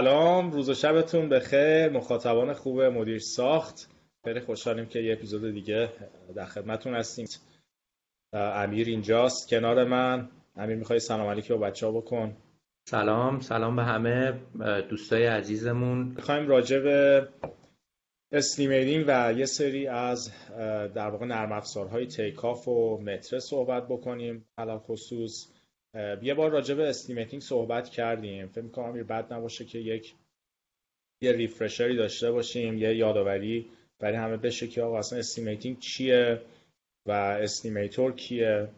سلام روز و شبتون بخیر مخاطبان خوب مدیر ساخت. خیلی خوشحالیم که یه اپیزود دیگه در خدمتتون هستیم. امیر اینجاست کنار من. امیر می‌خوای سلام علیکی با بچه ها بکن؟ سلام سلام به همه دوستای عزیزمون. می‌خوایم راجع به estimating و یه سری از در واقع نرم افزارهای takeoff و متره صحبت بکنیم. علی الخصوص یه بار راجع به estimating صحبت کردیم. فکر می‌کنم یه بد نباشه که یک یه refresher ی داشته باشیم یه یادآوری برای همه بشه که آقا اصلا estimating چیه و estimator کیه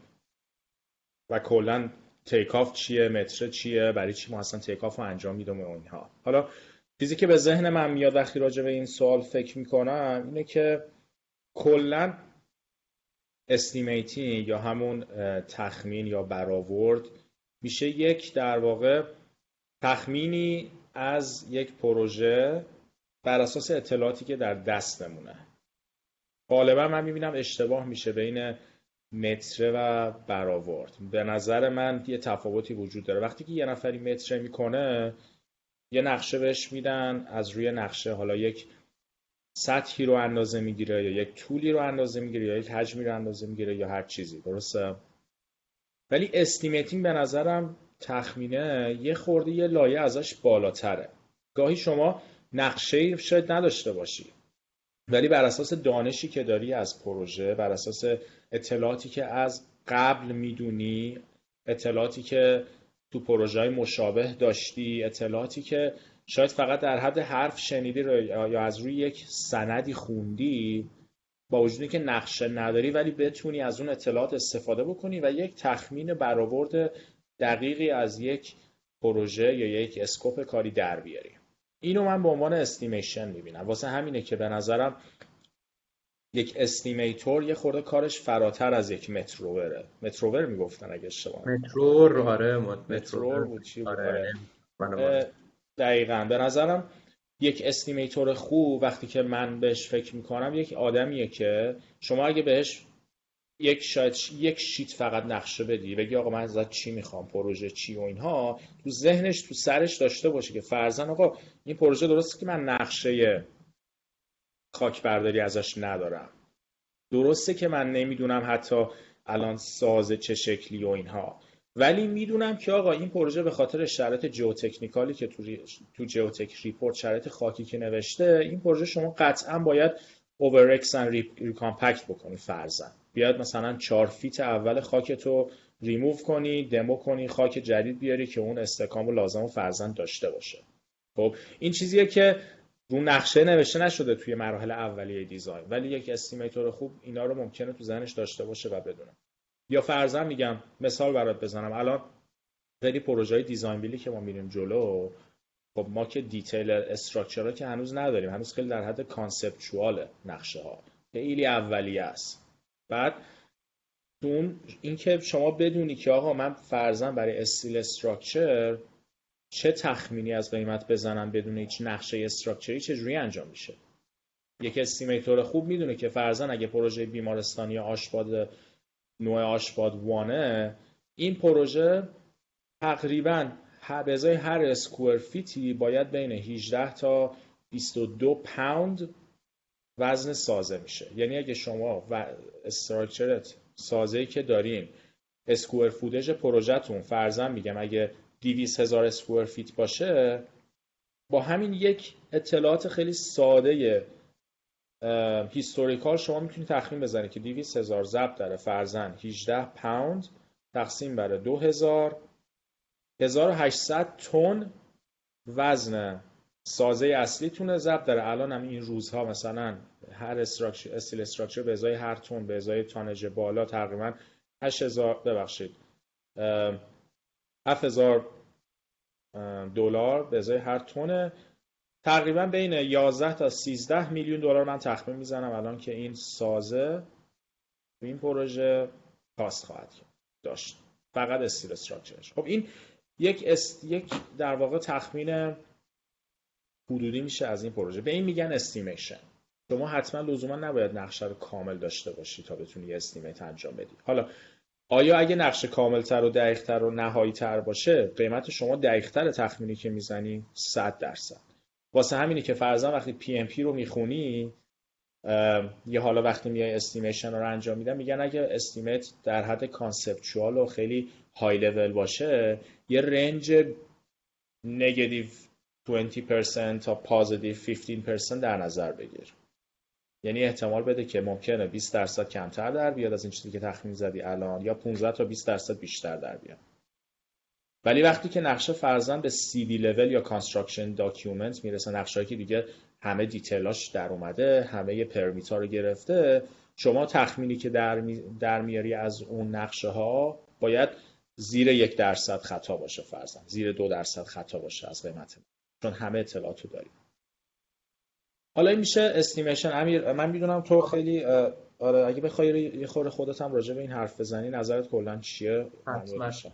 و کلا takeoff چیه متره چیه برای چی ما اصلا takeoff رو انجام میدیم و اینها. حالا چیزی که به ذهن من میاد وقتی راجع به این سوال فکر می‌کنم اینه که کلا estimating یا همون تخمین یا برآورد میشه یک در واقع تخمینی از یک پروژه بر اساس اطلاعاتی که در دستمونه. غالبا من می‌بینم اشتباه میشه بین متره و برآورد. به نظر من یه تفاوتی وجود داره. وقتی که یه نفری متره می‌کنه یه نقشه بهش میدن از روی نقشه حالا یک سطحی رو اندازه می‌گیره یا یک طولی رو اندازه می‌گیره یا یک حجمی رو اندازه می‌گیره یا هر چیزی درسته؟ ولی estimating به نظرم تخمینه یه خورده یه لایه ازش بالاتره. گاهی شما نقشه شاید نداشته باشی ولی بر اساس دانشی که داری از پروژه بر اساس اطلاعاتی که از قبل می‌دونی اطلاعاتی که تو پروژه های مشابه داشتی اطلاعاتی که شاید فقط در حد حرف شنیدی یا از روی یک سندی خوندی با وجودی که نقشه نداری ولی بتونی از اون اطلاعات استفاده بکنی و یک تخمین برآورد دقیقی از یک پروژه یا یک scope کاری در بیاری. اینو من به عنوان estimation می‌بینم. واسه همینه که به نظرم یک estimator یه خورده کارش فراتر از یک مترووره متروور می‌گفتن اگه اشتباه مترور آره مترور. بود چی آره. دقیقا. به نظرم یک استیمیتور خوب وقتی که من بهش فکر می‌کنم یک آدمیه که شما اگه بهش یک شاید یک شیت فقط نقشه بدی بگی آقا من ازت چی می‌خوام پروژه چی و اینها تو ذهنش تو سرش داشته باشه که فرزن آقا این پروژه درسته که من نقشه خاک برداری ازش ندارم. درسته که من نمی‌دونم حتی الان ساز چه شکلی و اینها. ولی می‌دونم که آقا این پروژه به خاطر شرایط geotechnical ی که تو, تو geotech report شرایط خاکی که نوشته این پروژه شما قطعا باید over-ex recompact بکنی فرضاً بیاد مثلا چهار feet اول خاک تو ریموو کنی دمو کنی خاک جدید بیاری که اون استحکام لازم و فرضاً داشته باشه. خب این چیزیه که رو نقشه نوشته نشده توی مراحل اولیه design. ولی یک estimator خوب اینا رو ممکنه تو ذهنش داشته باشه و بدونه. یا فرضاً میگم مثال برات بزنم. الان خیلی پروژه های design build ی که ما میریم جلو خب ما که detail structure که هنوز نداریم هنوز خیلی در حد conceptual نقشه ها خیلی اولیه است. بعد اون اینکه شما بدونی که آقا من فرضاً برای steel structure چه تخمینی از قیمت بزنم بدون هیچ نقشه structure ی چجوری انجام میشه؟ یک estimator خوب می‌دونه که فرضاً اگه پروژه بیمارستانی OSHPD نوع OSHPD one ه این پروژه تقریبا به ازای هر square feet ی باید بین 18 تا 22 پوند وزن سازه میشه. یعنی اگه شما و structure ت سازه که دارین square footage پروژهتون فرضاً میگم اگه 200 هزار square feet باشه با همین یک اطلاعات خیلی ساده historical شما می‌تونید تخمین بزنید که 200 هزار ضرب داره فرضاً 18 پوند تقسیم بر 2000 1800 تن وزن سازه اصلی تونه ضرب داره. الان هم این روزها مثلا هر structure steel structure به ازای هر تون به ازای tonnage بالا تقریبا 8000 ببخشید 7000 دلار به ازای هر تونه تقریبا بین 11 تا 13 میلیون دلار من تخمین می‌زنم الان که این سازه این پروژه کاست خواهد داشت. فقط استیل استراکچرش خب این یک است... یک در واقع تخمین حدودی میشه از این پروژه. به این میگن استیمیشن. شما حتما لزوما نباید نقشه رو کامل داشته باشی تا بتونی estimate انجام بدی. حالا آیا اگه نقشه کاملتر و دقیقتر و نهایی تر باشه قیمت شما دقیقتر تخمینی که می‌زنی 100 درصد. واسه همینی که فرضاً وقتی PMP رو می‌خونی یه حالا وقتی میای estimation رو انجام میدن میگن اگه estimate در حد conceptual و خیلی های لول باشه یه range negative 20% تا positive 15% در نظر بگیر. یعنی احتمال بده که ممکنه 20 درصد کمتر در بیاد از این چیزی که تخمین زدی الان یا 15 تا 20 درصد بیشتر در بیاد. ولی وقتی که نقشه فرضاً به CD level یا construction document می‌رسه نقشه که دیگه همه detail اش در اومده همه permit ا رو گرفته شما تخمینی که در, می... در میاری از اون نقشه ها باید زیر یک درصد خطا باشه فرضاً زیر دو درصد خطا باشه از قیمت. چون همه اطلاعاتو داریم. حالا این میشه estimation امیر من می‌دونم تو خیلی آره اگه بخوای یه خورده خودت هم راجع به این حرف بزنی نظرت کلا چیه؟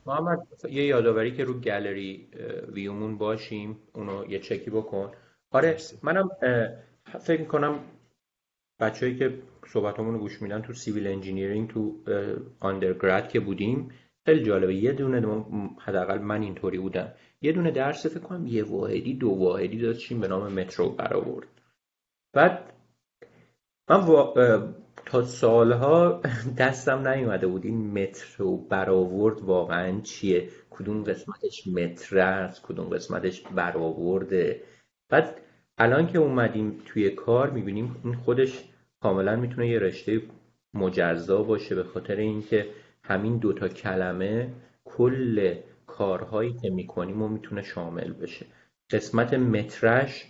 محمد یه یادآوری که رو gallery view مون باشیم اونو یه چکی بکن. آره منم فکر می‌کنم بچه‌ای که صحبتامون رو گوش میدن تو civil engineering تو آندرگراد که بودیم خیلی جالبه. یه دونه حداقل من اینطوری بودم. یه دونه درس فکر کنم یه واحدی دو واحدی داشتیم به نام مترو برآورد. بعد من تا سالها دستم نیومده بود. این مترو برآورد واقعا چیه؟ کدوم قسمتش متر است؟ کدوم قسمتش برآورده؟ بعد الان که اومدیم توی کار می‌بینیم این خودش کاملا می‌تونه یه رشته مجزا باشه به خاطر اینکه همین دوتا کلمه کل کارهایی که می‌کنیم و می‌تونه شامل بشه. قسمت مترش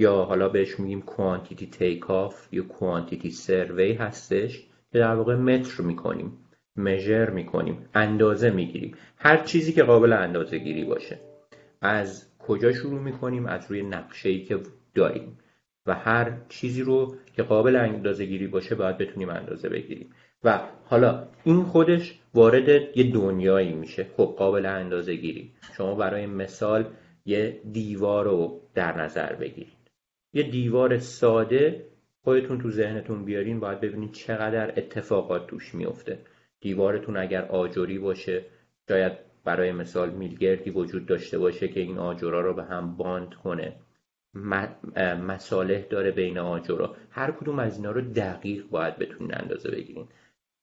یا حالا بهش میگیم کوانتیتی تیک آف یا کوانتیتی سروی هستش که در واقع متر می‌کنیم مژر می‌کنیم اندازه می‌گیریم. هر چیزی که قابل اندازه گیری باشه. از کجا شروع می‌کنیم؟ از روی نقشه ای که داریم. و هر چیزی رو که قابل اندازه گیری باشه باید بتونیم اندازه بگیریم. و حالا این خودش وارد یه دنیایی میشه. خب قابل اندازه گیری شما برای مثال یه دیوار رو در نظر بگیرید. یه دیوار ساده خودتون تو ذهنتون بیارین باید ببینید چقدر اتفاقات توش میفته دیوارتون اگر آجوری باشه شاید برای مثال میلگردی وجود داشته باشه که این آجورا رو به هم باند کنه. مصالح داره بین آجورا هر کدوم از اینا رو دقیق باید بتونین اندازه بگیرین.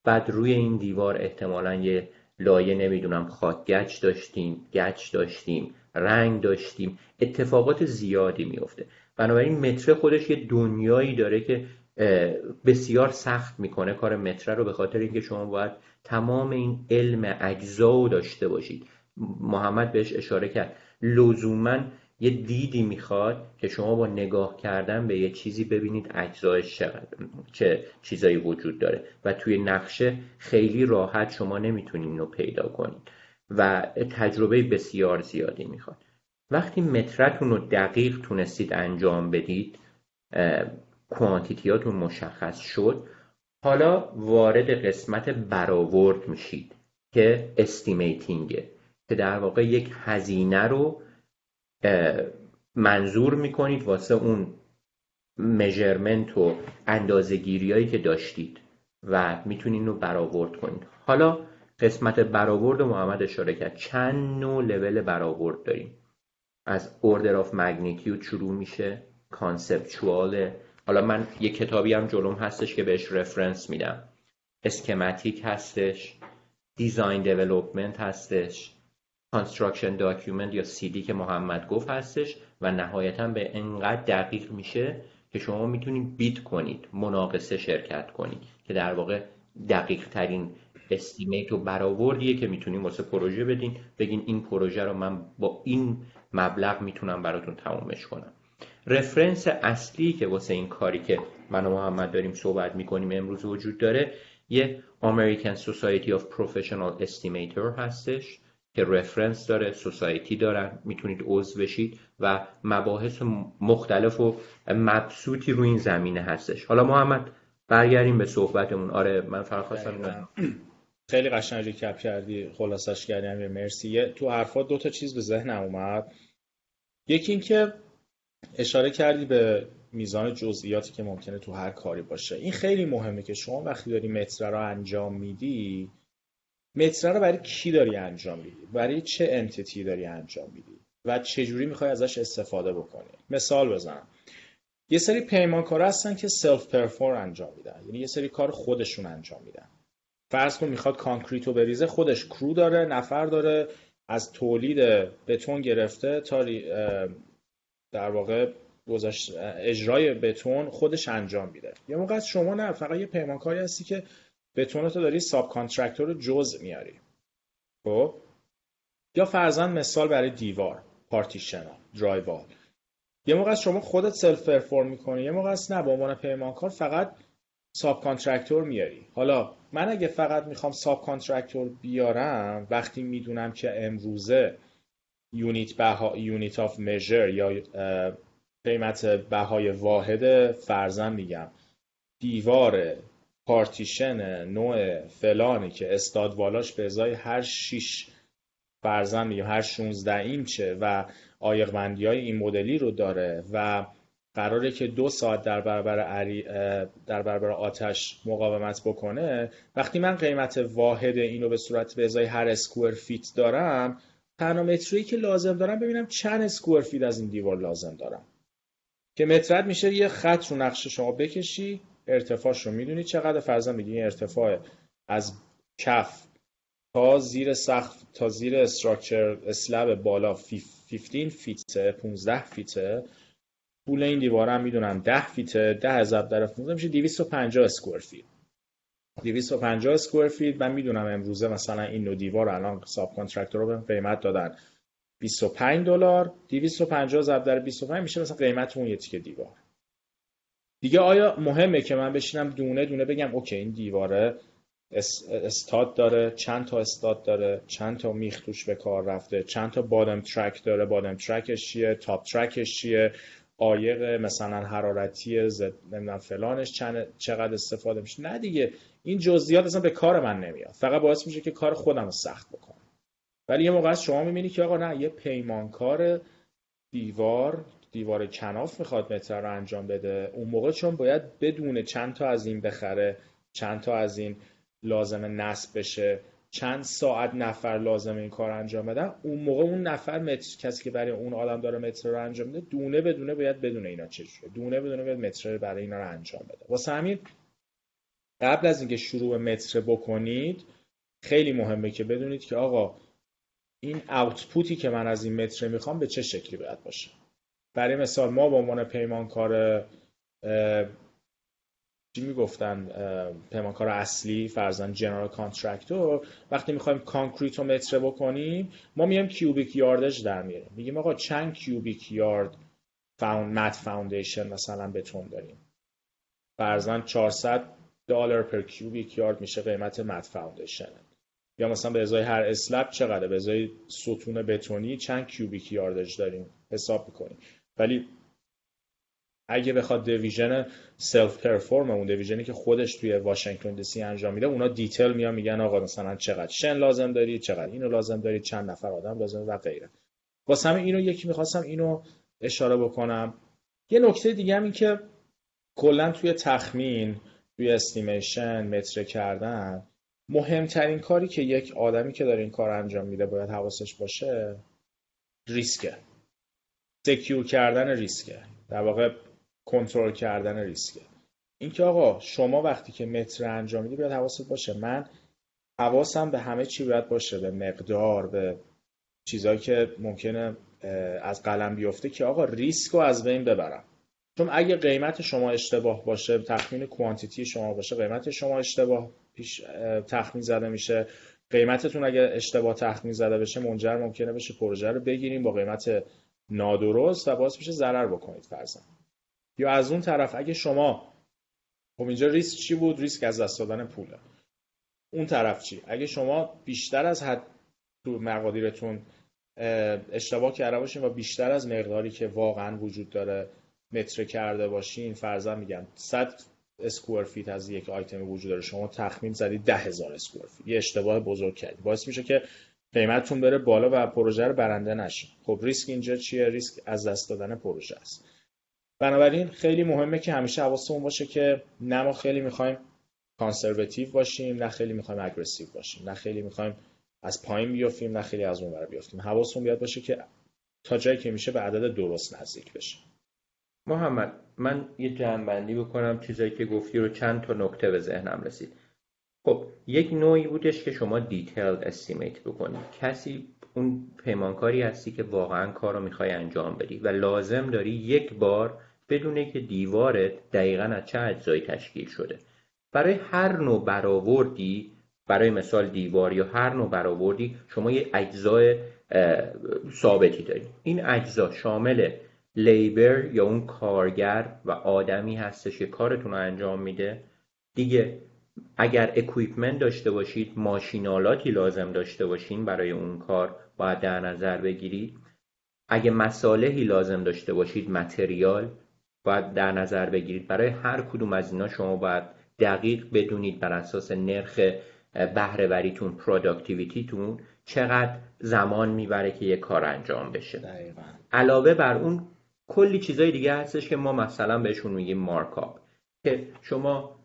بعد روی این دیوار احتمالا یه لایه نمی‌دونم خاک گچ داشتیم گچ داشتیم رنگ داشتیم. اتفاقات زیادی میفته بنابراین متره خودش یه دنیایی داره که بسیار سخت می‌کنه کار متره رو به خاطر اینکه شما باید تمام این علم اجزا داشته باشید. محمد بهش اشاره کرد. لزوما یه دیدی می‌خواد که شما با نگاه کردن به یه چیزی ببینید اجزایش چه چیزایی وجود داره. و توی نقشه خیلی راحت شما نمی‌تونید اینو پیدا کنید. و تجربه بسیار زیادی می‌خواد. وقتی مترتون رو دقیق تونستید انجام بدید کوانتیتیاتون مشخص شد. حالا وارد قسمت برآورد میشید که estimating ه که در واقع یک هزینه رو منظور می‌کنید واسه اون measurement و اندازه هایی که داشتید و می‌تونید رو برآورد کنید. حالا قسمت برآورد محمد اشاره کرد. چند نوع لول برآورد داریم؟ از order of magnitude شروع میشه conceptual ه حالا من یه کتابی هم جلوم هستش که بهش reference میدم. schematic هستش design development هستش construction document یا دی که محمد گفت هستش و نهایتا به انقدر دقیق میشه که شما می‌تونید bid کنید مناقصه شرکت کنید که در واقع دقیق ترین estimate و برآوردیه که می‌تونیم واسه پروژه بدین. بگین این پروژه رو من با این مبلغ می‌تونم براتون تمومش کنم. reference اصلی که واسه این کاری که من و محمد داریم صحبت می‌کنیم امروز وجود داره یه American Society of Professional Estimator هستش که رفرنس داره سوسایتی دارن می‌تونید عضو بشید و مباحث مختلف و مبسوطی رو این زمینه هستش. حالا محمد برگردیم به صحبتمون. آره من فقط خواستم خیلی قشنگ ریکپ کردی خلاصش کردی امیر مرسی. تو حرفات دو تا چیز به ذهنم اومد. یکی اینکه اشاره کردی به میزان جزئیاتی که ممکنه تو هر کاری باشه. این خیلی مهمه که شما وقتی داری متر رو انجام میدی متره رو برای کی داری انجام میدی؟ برای چه entity داری انجام میدی؟ و چجوری می‌خوای ازش استفاده بکنی؟ مثال بزنم. یه سری پیمانکارا هستن که self perform انجام میدن. یعنی یه سری کار خودشون انجام میدن. فرض کن می‌خواد concrete رو بریزه خودش crew داره نفر داره از تولید بتون گرفته تا در واقع اجرای بتون خودش انجام میده. یه موقع شما نه فقط یه پیمانکاری هستی که بتون تو داری subcontractor رو جز میاری. خب؟ یا فرضاً مثال برای دیوار partition drywall یه موقع شما خودت self-perform می‌کنی یه موقع نه به عنوان پیمانکار فقط subcontractor میاری. حالا من اگه فقط می‌خوام subcontractor بیارم وقتی می‌دونم که امروزه unit بها unit of measure یا قیمت بهای واحد فرضاً میگم. دیوار پارتیشن نوع فلانی که stud والاش به ازای هر 6 فرضاً میگم هر 16 اینچه و عایق‌بندی های این مدلی رو داره و قراره که دو ساعت در برابر حریق در برابر آتش مقاومت بکنه. وقتی من قیمت واحد اینو به صورت به ازای هر square feet دارم تنها که لازم دارم ببینم چند square feet از این دیوار لازم دارم. که متره‌ت میشه یه خط رو نقشه شما بکشی ارتفاعش رو می‌دونی چقدر. فرضاً میگی ارتفاع از کف تا زیر سقف تا زیر structure slab بالا 15 feet ـه 15 feet ـه پول این دیواره هم می‌دونم 10 feet ـه 10 هزار در 15 میشه 250 square feet 250 square feet من می‌دونم امروزه مثلا این نوع دیوار الان subcontractor رو به قیمت دادن 25 دلار 250 ضرب در 25 میشه مثلا قیمت اون یه تیکه دیوار. دیگه آیا مهمه که من بشینم دونه دونه بگم okay این دیواره stud داره چند تا stud داره چند تا میخ توش به کار رفته چند تا bottom track داره bottom track ش چیه top track ش چیه عایق مثلا حرارتی ضد نمی‌دونم فلانش چند چقدر استفاده میشه. نه دیگه این جزئیات اصلا به کار من نمیاد. فقط باعث میشه که کار خودم رو سخت بکنم. ولی یه موقع شما می‌بینی که آقا نه یه پیمانکار دیوار دیوار کناف می‌خواد متر رو انجام بده. اون موقع چون باید بدونه چند تا از این بخره چند تا از این لازم نصب بشه. چند ساعت نفر لازم این کار انجام بدن اون موقع اون نفر متر کسی که برای اون آدم داره متر رو انجام میده دونه بدونه باید بدونه اینا چجوریه دونه بدونه باید متر برای اینا رو انجام بده. واسه همین قبل از اینکه شروع به متر بکنید خیلی مهمه که بدونید که آقا این output ی که من از این متره می‌خوام به چه شکلی باید باشه؟ برای مثال ما به عنوان پیمانکار چی می‌گفتن؟ پیمانکار اصلی فرضاً general contractor. وقتی می‌خوایم concrete رو متره بکنیم ما میایم cubic yard ش در میاریم میگیم آقا چند cubic yard found mat foundation مثلا بتون داریم؟ فرضاً 400 دلار per cubic yard میشه قیمت mat foundation. یا مثلا به ازای هر slab چقدره؟ به ازای ستون بتونی چند cubic yard ش داریم؟ حساب می‌کنیم. ولی اگه بخواد division self-perform اون division ی که خودش توی واشنگتن دی‌سی انجام میده اونا detail میان میگن آقا مثلا چقدر شن لازم داری چقدر اینو لازم داری چند نفر آدم لازم و غیره. واسه همین اینو یکی می‌خواستم اینو اشاره بکنم. یه نکته دیگه هم این که کلا توی تخمین توی estimation متره کردن مهمترین کاری که یک آدمی که داره این کار انجام میده باید حواسش باشه ریسکه. secure کردن ریسکه. در واقع کنترل کردن ریسکه. اینکه آقا شما وقتی که متره انجام میدی باید حواست باشه. من حواسم به همه چی باید باشه به مقدار به چیزهایی که ممکنه از قلم بیفته که آقا ریسک رو از بین ببرم. چون اگه قیمت شما اشتباه باشه تخمین کوانتیتی شما باشه قیمت شما اشتباه پیش تخمین زده میشه. قیمتتون اگه اشتباه تخمین زده بشه منجر ممکنه بشه پروژه رو بگیریم با قیمت نادرست و باعث میشه ضرر بکنید فرضاً. یا از اون طرف اگه شما خب اینجا ریسک چی بود؟ ریسک از دست دادن پوله. اون طرف چی؟ اگه شما بیشتر از حد تو مقادیرتون اشتباه کرده باشین و بیشتر از مقداری که واقعا وجود داره متره کرده باشین فرضاً میگم 100 square feet از یک آیتم وجود داره. شما تخمین زدید ده هزار square feet. یه اشتباه بزرگ کردید. باعث میشه که قیمتتون بره بالا و پروژه رو برنده نشه. خب ریسک اینجا چیه؟ ریسک از دست دادن پروژه است. بنابراین خیلی مهمه که همیشه حواسمون باشه که نه ما خیلی می‌خوایم conservative باشیم نه خیلی می‌خوایم aggressive باشیم نه خیلی می‌خوایم از این پایین بیافتیم نه خیلی از اون ور بیافتیم. حواسمون بیاد باشه که تا جایی که میشه به عدد درست نزدیک بشه. محمد من یه جمعبندی بکنم چیزایی که گفتی رو چند تا نکته به ذهنم رسید. خب یک نوعی بودش که شما detail estimate بکنید کسی اون پیمانکاری هستی که واقعا کار رو می‌خوای انجام بدی و لازم داری یک بار بدونه که دیوارت دقیقا از چه اجزایی تشکیل شده. برای هر نوع برآوردی برای مثال دیوار یا هر نوع برآوردی شما یه اجزای ثابتی دارید. این اجزا شامل لیبر یا اون کارگر و آدمی هستش که کارتون رو انجام میده. دیگه اگر اکویپمنت داشته باشید ماشینالاتی لازم داشته باشین برای اون کار باید در نظر بگیرید. اگه مصالحی لازم داشته باشید material باید در نظر بگیرید. برای هر کدوم از اینا شما باید دقیق بدونید بر اساس نرخ بهرهوریتون productivity تون چقدر زمان می‌بره که یه کار انجام بشه. دقیقا. علاوه بر اون کلی چیزای دیگه هستش که ما مثلا بهشون میگیم markup که شما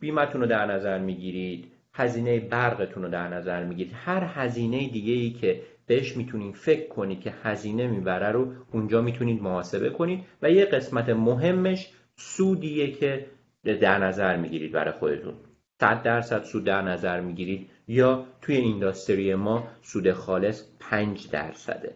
بیمتون رو در نظر می‌گیرید هزینه برقتون رو در نظر می‌گیرید. هر هزینه دیگه ای که بهش می‌تونید فکر کنید که هزینه می‌بره رو اونجا می‌تونید محاسبه کنید و یه قسمت مهمش سودیه که در نظر می‌گیرید برای خودتون. 100 درصد سود در نظر می‌گیرید یا توی اینداستری ما سود خالص 5 درصده.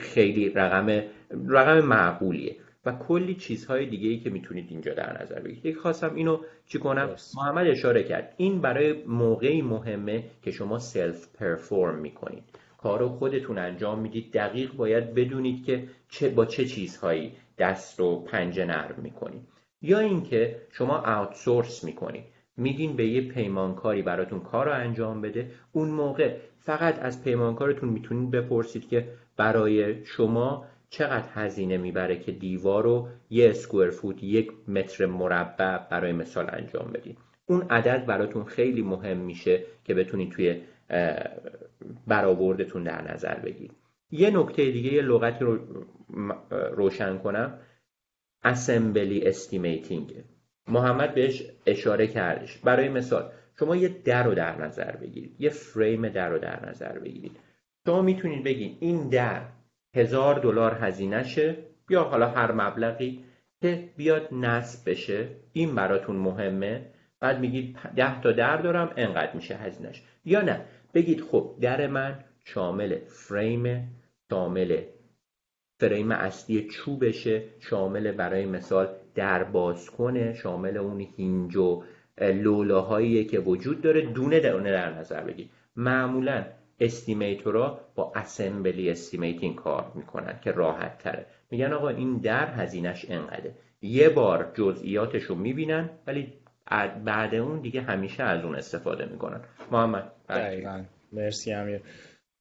خیلی رقم رقم معقولیه و کلی چیزهای دیگه ای که می‌تونید اینجا در نظر بگیرید. یک خواستم اینو چی کنم؟ محمد اشاره کرد. این برای موقعی مهمه که شما سلف پرفورم می‌کنید. کارو خودتون انجام می‌دید. دقیق باید بدونید که چه با چه چیزهایی دست رو پنجه نرم می‌کنید. یا اینکه شما آوتسورس می‌کنید. میدین به یه پیمانکاری براتون کار رو انجام بده. اون موقع فقط از پیمانکارتون می‌تونید بپرسید که برای شما چقدر هزینه می‌بره که دیوار رو یه اسکوئر فوت یک متر مربع برای مثال انجام بدید. اون عدد براتون خیلی مهم میشه که بتونید توی برآوردتون در نظر بگیرید یه نکته دیگه یه لغتی رو روشن کنم. assembly estimating محمد بهش اشاره کردش. برای مثال شما یه در رو در نظر بگیرید. یه فریم در رو در نظر بگیرید. شما می‌تونید بگید این در هزار دلار هزینهشه یا حالا هر مبلغی که بیاد نصب بشه. این براتون مهمه. بعد میگید ده تا در دارم انقدر میشه هزینهش. یا نه. بگید خب در من شامل فریم شامل فریم اصلی چوبشه شامل برای مثال در باز کنه شامل اون hinge و لولاهایی که وجود داره دونه دونه در نظر بگید معمولا estimator ا با assembly estimating کار می‌کنن که راحت تره. میگن آقا این در هزینهش انقدره. یه بار جزئیاتش رو می‌بینن ولی بعد اون دیگه همیشه از اون استفاده می‌کنن. محمد دقیقا. مرسی امیر.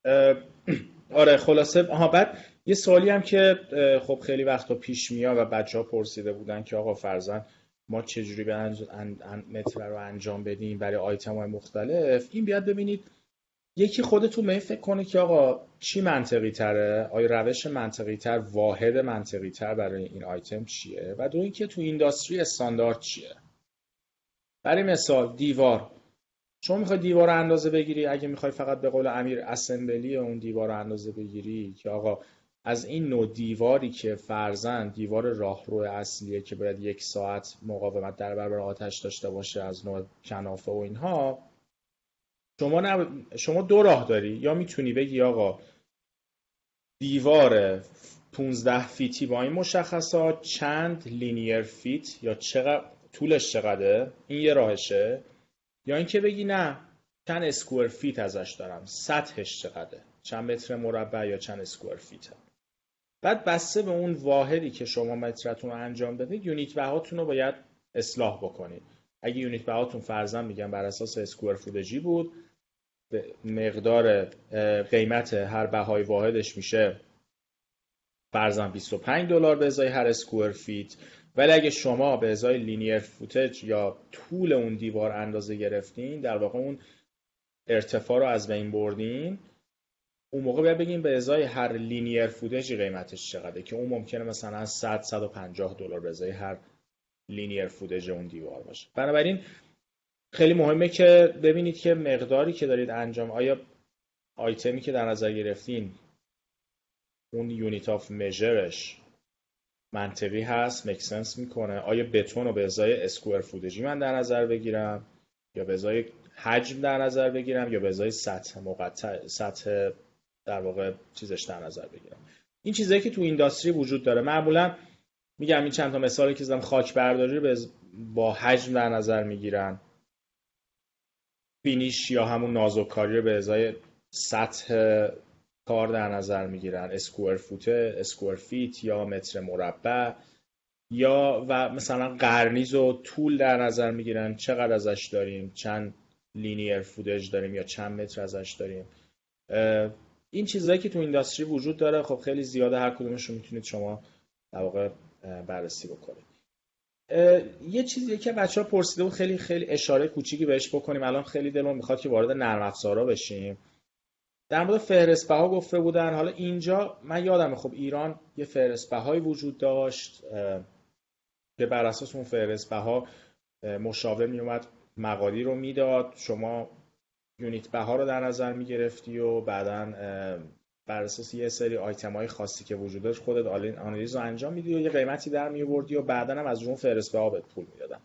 آره خلاصه آها بعد یه سوالی هم که خب خیلی وقتا پیش میاد و بچه ها پرسیده بودن که آقا فرزن ما چجوری به متر رو انجام بدیم برای آیتم های مختلف؟ این بیاد ببینید یکی خودتون به فکر کنه که آقا چی منطقی تره آیا روش منطقی تر واحد منطقی تر برای این آیتم چیه؟ و دو اینکه تو اینداستری استاندارد چیه؟ برای مثال دیوار. شما می‌خوای دیوار رو اندازه بگیری؟ اگه می‌خوای فقط به قول امیر assembly اون دیوار رو اندازه بگیری که آقا از این نوع دیواری که فرضاً دیوار راهرو اصلیه که باید یک ساعت مقاومت در برابر آتش داشته باشه از نوع کنافه و اینها شما, شما دو راه داری. یا می‌تونی بگی آقا دیوار 15 feet ی با این مشخصات چند linear feet یا چقدر طولش چقدره؟ این یه راهشه. یا اینکه بگی نه چند square feet ازش دارم؟ سطحش چقدره؟ چند متر مربع یا چند square feet بعد بسته به اون واحدی که شما مترتون رو انجام بدید unit بهاتون رو باید اصلاح بکنید. اگه unit بهاتون فرضاً میگم بر اساس square footage ی بود مقدار قیمت هر بهای واحدش میشه فرضاً 25 دلار به ازای هر square feet ولی اگه شما به ازای linear footage یا طول اون دیوار اندازه گرفتین در واقع اون ارتفاع رو از بین بردین اون موقع باید بگیم به ازای هر linear footage ی قیمتش چقدره که اون ممکنه مثلا 100 150 دلار به ازای هر linear footage اون دیوار باشه. بنابراین خیلی مهمه که ببینید که مقداری که دارید انجام آیا آیتمی که در نظر گرفتین اون unit of measure ش منطقی هست make sense می‌کنه. آیا بتون رو به ازای square footage ی من در نظر بگیرم؟ یا به ازای حجم در نظر بگیرم؟ یا به ازای سطح مقطع سطح در واقع چیزش در نظر بگیرم؟ این چیزایی که تو industry وجود داره. معمولا میگم این چند تا مثالی که زدم خاک برداری رو با حجم در نظر می‌گیرن. finish یا همون نازک کاری رو به ازای سطح کار در نظر می‌گیرن. square foot square feet یا متر مربع یا و مثلا قرنیز و طول در نظر می‌گیرن. چقدر ازش داریم؟ چند linear footage داریم یا چند متر ازش داریم؟ این چیزهایی که تو industry وجود داره خب خیلی زیاده هر کدومش رو می‌تونید شما در واقع بررسی بکنید. یه چیزی که بچه ها پرسیده بود خیلی خیلی اشاره کوچیکی بهش بکنیم. الان خیلی دلمون می‌خواد که وارد نرم افزارا بشیم. در مورد فهرست ها گفته بودن. حالا اینجا من یادم خب ایران یه فهرست هایی وجود داشت که بر اساس اون فهرست ها مشاور میومد مقادی رو می‌داد. شما یونیت بها رو در نظر می‌گرفتی و بعدا بر اساس یه سری آیتم های خاصی که وجود داشت خودت آنالیز رو انجام میدی و یه قیمتی در میوردی و بعدا هم از اون فهرست ها بهت پول می‌دادن.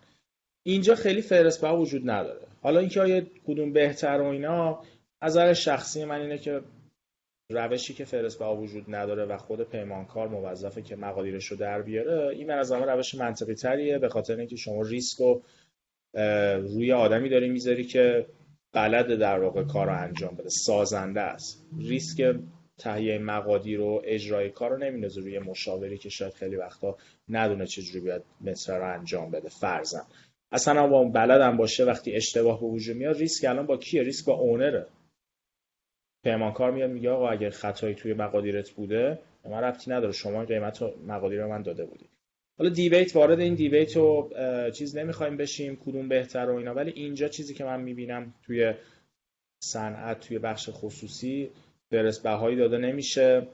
اینجا خیلی فهرست ها وجود نداره. حالا اینکه آیا کدوم بهتر و اینا نظر شخصی من اینه که روشی که فهرست بها وجود نداره و خود پیمانکار موظفه که مقادیرش رو در بیاره این از روش منطقی تریه به خاطر اینکه شما ریسک رو روی آدمی داری می‌ذاری که بلد در واقع کار رو انجام بده سازنده است. ریسک تهیه مقادیر و اجرای کار رو نمیندازه روی مشاوری که شاید خیلی وقتا ندونه چجوری باید متر رو انجام بده فرزن اصلا با بلدم باشه وقتی اشتباه به وجود میاد ریسک الان با کیه؟ ریسک با اونره پیمانکار میاد میگه آقا اگه خطایی توی مقادیرت بوده من ربطی نداره شما قیمت مقادیر رو من داده بودی حالا دیبیت وارد این دیبیت رو چیز نمی‌خوایم بشیم کدوم بهتر و اینا ولی اینجا چیزی که من می‌بینم توی صنعت توی بخش خصوصی درس بهایی داده نمیشه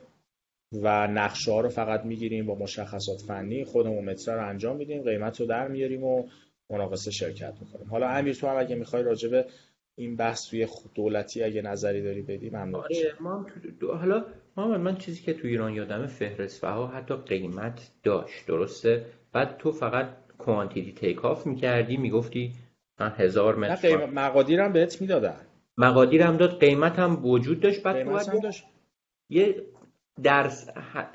و نقشه ها رو فقط می‌گیریم با مشخصات فنی خودمون متر رو انجام میدیم قیمت رو در میاریم و مناقصه شرکت می‌کنیم. حالا امیر تو هم اگه می‌خوای راجع این بحث توی دولتی اگه نظری داری بدی ممنون آره ما دو... حالا محمد من چیزی که تو ایران یادم فهرست ها حتی قیمت داشت درسته؟ بعد تو فقط کوانتیتی تیک آف می‌کردی می‌گفتی من هزار متر قیمت مقادیرم بهت می‌دادن. مقادیرم داد قیمت هم وجود داشت بعد تو داشت. یه درس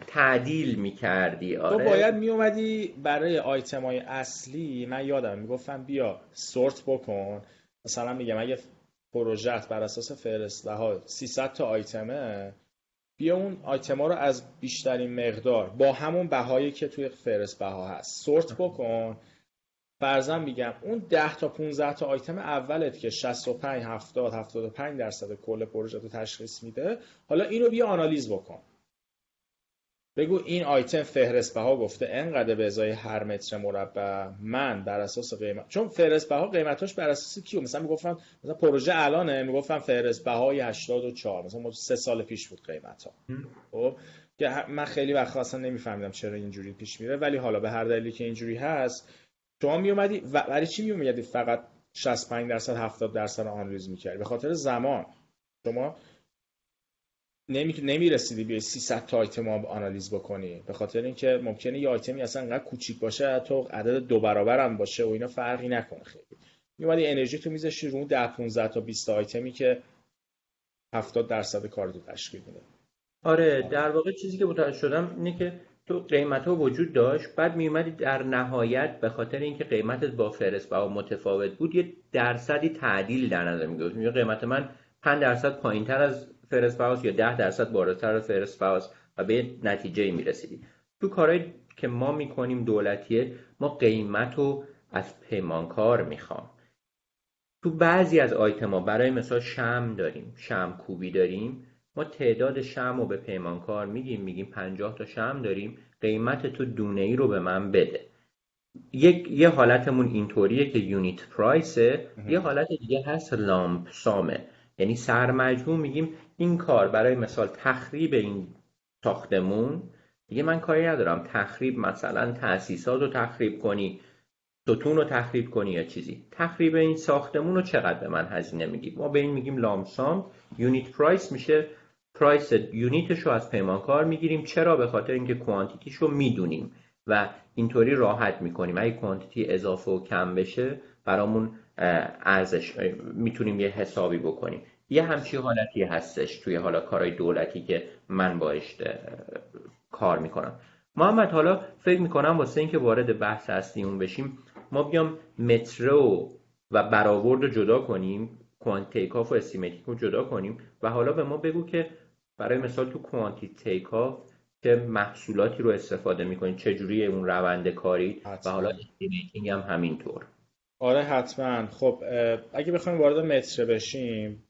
تعدیل می‌کردی آره؟ تو باید میومدی برای آیتم های اصلی من یادم می‌گفتم بیا سورت بکن. مثلا میگم اگه پروژه بر اساس فرسته ها 300 تا آیتمه بیا اون آیتما رو از بیشترین مقدار با همون بهایی که توی فرست بها هست سورت بکن. فرضاً میگم اون 10 تا 15 تا آیتم اولت که 65 70 75 درصد کل پروژه رو تشخیص میده حالا اینو بیا آنالیز بکن. بگو این آیتم فهرست بها گفته انقدر به ازای هر متر مربع من بر اساس قیمت چون فهرست بها قیمتاش بر اساس کیو مثلا می‌گفتم مثلا پروژه الانه می‌گفتم فهرست بهای 84 مثلا سه سال پیش بود قیمت ها خب؟ که من خیلی وقت اصلا نمیفهمیدم چرا اینجوری پیش میره. ولی حالا به هر دلیلی که اینجوری هست شما میومدی برای چی میومدی فقط 65 درصد 70 درصد آنالیز می‌کردی؟ به خاطر زمان. شما نمی نمی‌رسیدی بیای 300 تا آیتم رو آنالیز بکنی. به خاطر اینکه ممکنه یه آیتمی اصلا انقدر کوچیک باشه تو عدد دو برابر هم باشه و اینا فرقی نکنه خیلی. میومدی انرژی تو میذاشتی رو 10 15 تا 20 تا آیتمی که 70 درصد کار تو تشکیل میده. آره در واقع چیزی که متوجه شدم اینه که تو قیمت ها وجود داشت بعد میومدی در نهایت به خاطر اینکه قیمتت با فرست با متفاوت بود یه درصدی تعدیل در نظر می‌گرفت. قیمت من 5 درصد پایینتر از فهرست بها یا 10 درصد بالاتر از فهرست بها و به نتیجه می رسیدی تو کارهایی که ما می‌کنیم دولتیه ما قیمت رو از پیمانکار می‌خوام. تو بعضی از آیتما برای مثال شمع داریم شمع کوبی داریم ما تعداد شمع رو به پیمانکار میگیم میگیم 50 تا شمع داریم قیمت تو دونه ای رو به من بده. یک یه حالتمون اینطوریه که unit price ه یه حالت دیگه هست lump sum ه. یعنی سرمجموع میگیم این کار برای مثال تخریب این ساختمون دیگه من کاری ندارم. تخریب مثلا تاسیسات رو تخریب کنی ستون رو تخریب کنی یا چیزی. تخریب این ساختمون رو چقدر به من هزینه میگی ما به این میگیم لامسام یونیت پرایس میشه. پرایس یونیتش رو از پیمانکار می‌گیریم. چرا؟ به خاطر اینکه کوانتیتیش رو می‌دونیم و اینطوری راحت می‌کنیم. اگه کوانتیتی اضافه و کم بشه برامون ازش می‌تونیم یه حسابی بکنیم. یه همچی حالتی هستش توی حالا کارهای دولتی که من باش کار می‌کنم. محمد حالا فکر می‌کنم واسه اینکه وارد بحث اصلیمون بشیم ما بیام متره و برآورد رو جدا کنیم quantifying و estimating رو جدا کنیم و حالا به ما بگو که برای مثال تو quantifying چه محصولاتی رو استفاده می‌کنید چجوری اون روند کاری و حالا estimating هم همینطور. آره حتما. خب اگه بخوایم وارد متره بشیم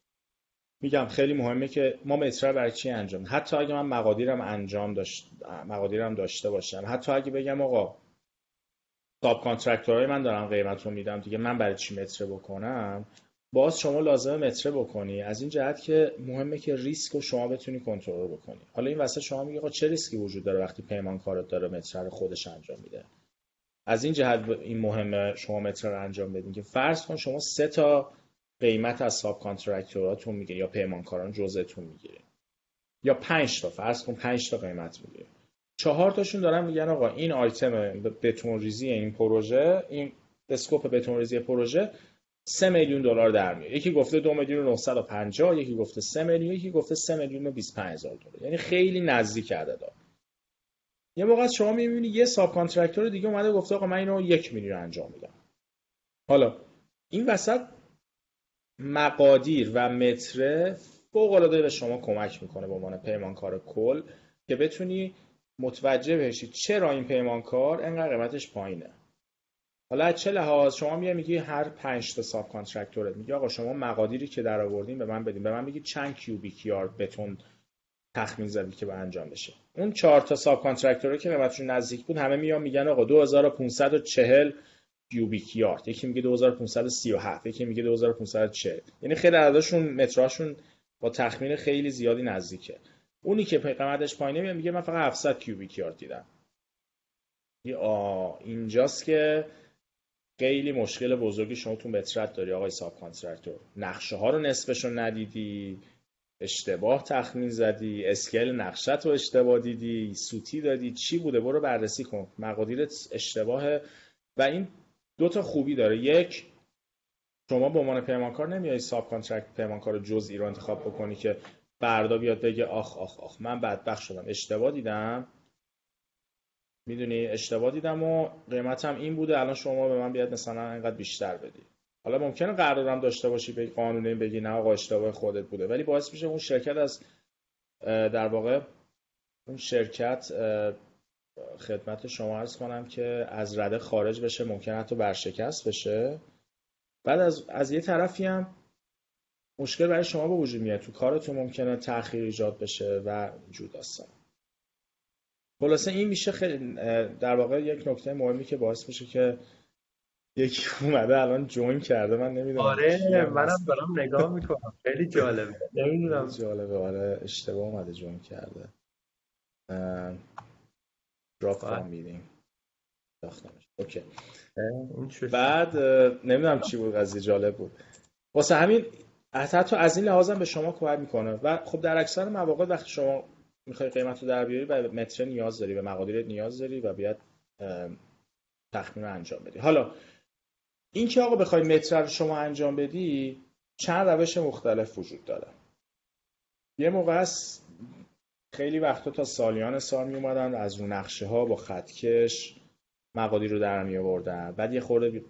میگم خیلی مهمه که ما متره برای چی انجام؟ حتی اگه من مقادیرم انجام داشت مقادیرم داشته باشم. حتی اگه بگم آقا subcontractor های من دارم قیمت رو میدم دیگه من برای چی متره بکنم؟ باز شما لازمه متره بکنی. از این جهت که مهمه که ریسک رو شما بتونی کنترل بکنی. حالا این وسط شما میگه چه ریسکی وجود داره وقتی پیمانکارت داره متره خودش انجام میده؟ از این جهت این مهمه شما متره رو انجام بدین که فرض کن شما سه تا قیمت از subcontractor اتون می‌گیری یا پیمانکاران جزءتون می‌گیری یا پنج تا فرض کن پنج تا قیمت می‌گیری چهار تاشون دارن میگن آقا این آیتم بتون ریزی این پروژه این scope بتون ریزی پروژه سه میلیون دلار در میاد. یکی گفته دو میلیون و 950 یکی گفته سه میلیون یکی گفته سه میلیون و 25 هزار دلار. یعنی خیلی نزدیک عددا. یه موقع شما می‌بینی یه subcontractor دیگه اومده گفته آقا من اینو یک میلیون انجام میدم. حالا این وسط مقادیر و متره فوق العاده به شما کمک می‌کنه به عنوان پیمانکار کل که بتونی متوجه بشی چرا این پیمانکار انقدر قیمتش پایینه. حالا از چه لحاظ؟ شما میگه میگی هر 5 تا subcontractor ت میگه آقا شما مقادیری که در آوردین به من بدین. به من میگی چند cubic yard بتون تخمین زدی که به انجام بشه. اون 4 تا subcontractor ه که قیمتشون نزدیک بود همه میان میگن آقا 2540 cubic yard یکی میگه 2537 یکی میگه 2540 یعنی خیلی عددشون متراشون با تخمین خیلی زیادی نزدیکه. اونی که قیمتش پایینه میگه من فقط 700 cubic yard دیدم. آ اینجاست که خیلی مشکل بزرگی شما تو متره‌ت داری آقای subcontractor نقشه ها رو نصفش رو ندیدی اشتباه تخمین زدی scale نقشت رو اشتباه دیدی سوتی دادی چی بوده؟ برو بررسی کن. مقادیرت اشتباهه. و این دو تا خوبی داره. یک شما به عنوان پیمانکار نمیای subcontract پیمانکار جزئی رو انتخاب بکنی که فردا بیاد بگه آخ آخ آخ من بدبخت شدم. اشتباه دیدم. می‌دونی؟ اشتباه دیدم و قیمتم این بوده الان شما به من بیاد مثلا اینقدر بیشتر بدی. حالا ممکنه قراردادم داشته باشی به قانونی بگی نه آقا اشتباه خودت بوده. ولی باعث میشه اون شرکت از در واقع اون شرکت خدمت شما عرض کنم که از رده خارج بشه ممکنه حتی برشکست بشه. بعد از, از یه طرفی هم مشکل برای شما به وجود میاد. تو کارتون ممکنه تاخیر ایجاد بشه و وجود داستان. خلاصه این میشه خیلی در واقع یک نکته مهمی که باعث میشه که یکی اومده الان جوین کرده. من نمی‌دونم آره منم دارم نگاه می‌کنم. خیلی جالبه. نمی‌دونم. جالبه. آره اشتباه اومده جوین کرده. دراپ فام میدیم اوکی. بعد نمی‌دونم چی بود قضیه جالب بود. واسه همین حتی از این لحاظم به شما کمک می‌کنه. و خب در اکثر مواقع وقتی شما می‌خوای قیمت رو در بیاری به متر نیاز داری به مقادیر نیاز داری و باید تخمین رو انجام بدی. حالا این که آقا بخوای متر رو شما انجام بدی چند روش مختلف وجود داره. یه موقع است خیلی وقتا تا سالیان سال می اومدن از رو نقشه ها با خطکش مقادیر رو در می آوردن بعد یه خورده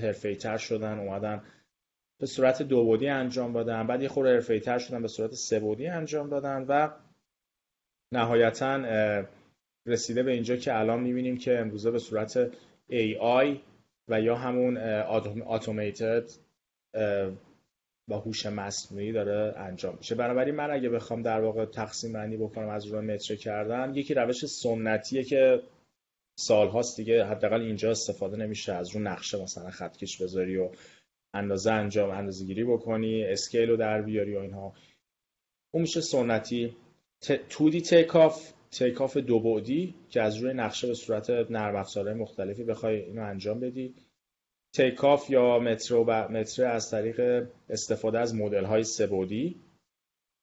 حرفه تر شدن اومدن به صورت دو بودی انجام دادن. بعد یه خورده حرفه تر شدن به صورت سه بودی انجام دادن و نهایتا رسیده به اینجا که الان می‌بینیم که امروزه به صورت AI و یا همون اتوماتد با هوش مصنوعی داره انجام میشه. بنابراین من اگه بخوام در واقع تقسیم بندی بکنم از روی متر کردن یکی روش سنتیه که سالهاست دیگه حداقل اینجا استفاده نمیشه. از رو نقشه مثلا خطکش بذاری و اندازه انجام اندازه گیری بکنی اسکیل رو در بیاری و اینها. اون میشه سنتی. تودی تیکاف تیکاف دو بعدی که از روی نقشه به صورت نرم افزارهای مختلفی بخوای اینو انجام بدی. تیکاف یا مترو و متر از طریق استفاده از مدل های سبودی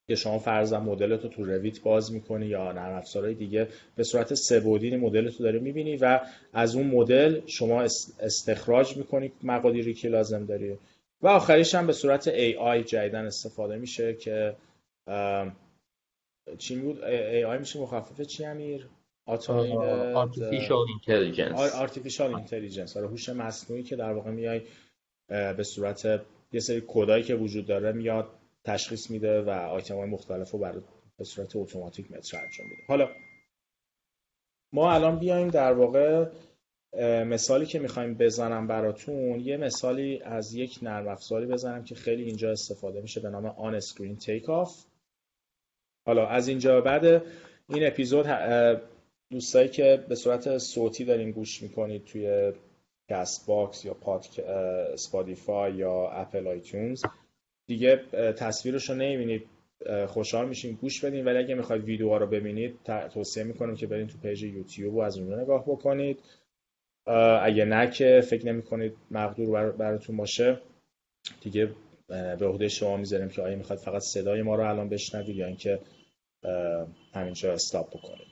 که شما فرضاً مدل تو تو رویت باز می‌کنی یا نرم افزارهای دیگه به صورت سبودی مدل تو داری می‌بینی و از اون مدل شما استخراج می‌کنی مقادیری که لازم داری. و آخریش هم به صورت AI جدیدن استفاده میشه که چی بود؟ AI میشه مخفف چی امیر؟ Artificial intelligence. artificial intelligence. آره هوش مصنوعی که در واقع میای به صورت یه سری کدایی که وجود داره میاد تشخیص میده و آیتم های مختلف رو برای به صورت اتوماتیک متر انجام میده. حالا ما الان بیایم در واقع مثالی که می‌خوایم بزنم براتون یه مثالی از یک نرم افزاری بزنم که خیلی اینجا استفاده میشه به نام On-Screen Takeoff حالا از اینجا بعد این اپیزود دوستایی که به صورت صوتی دارین گوش می‌کنید توی Castbox یا پادکست Spotify یا Apple iTunes دیگه تصویرش رو نمی‌بینید. خوشحال میشین. گوش بدین. ولی اگه می‌خواید ویدیوها رو ببینید توصیه می‌کنم که برین تو پیج یوتیوب و از اونجا نگاه بکنید. اگه نه که فکر نمی کنید مقدور براتون باشه دیگه به عهده شما می‌ذاریم که آیا می‌خواد فقط صدای ما رو الان بشنوید یا اینکه همینجا استاپ بکنید.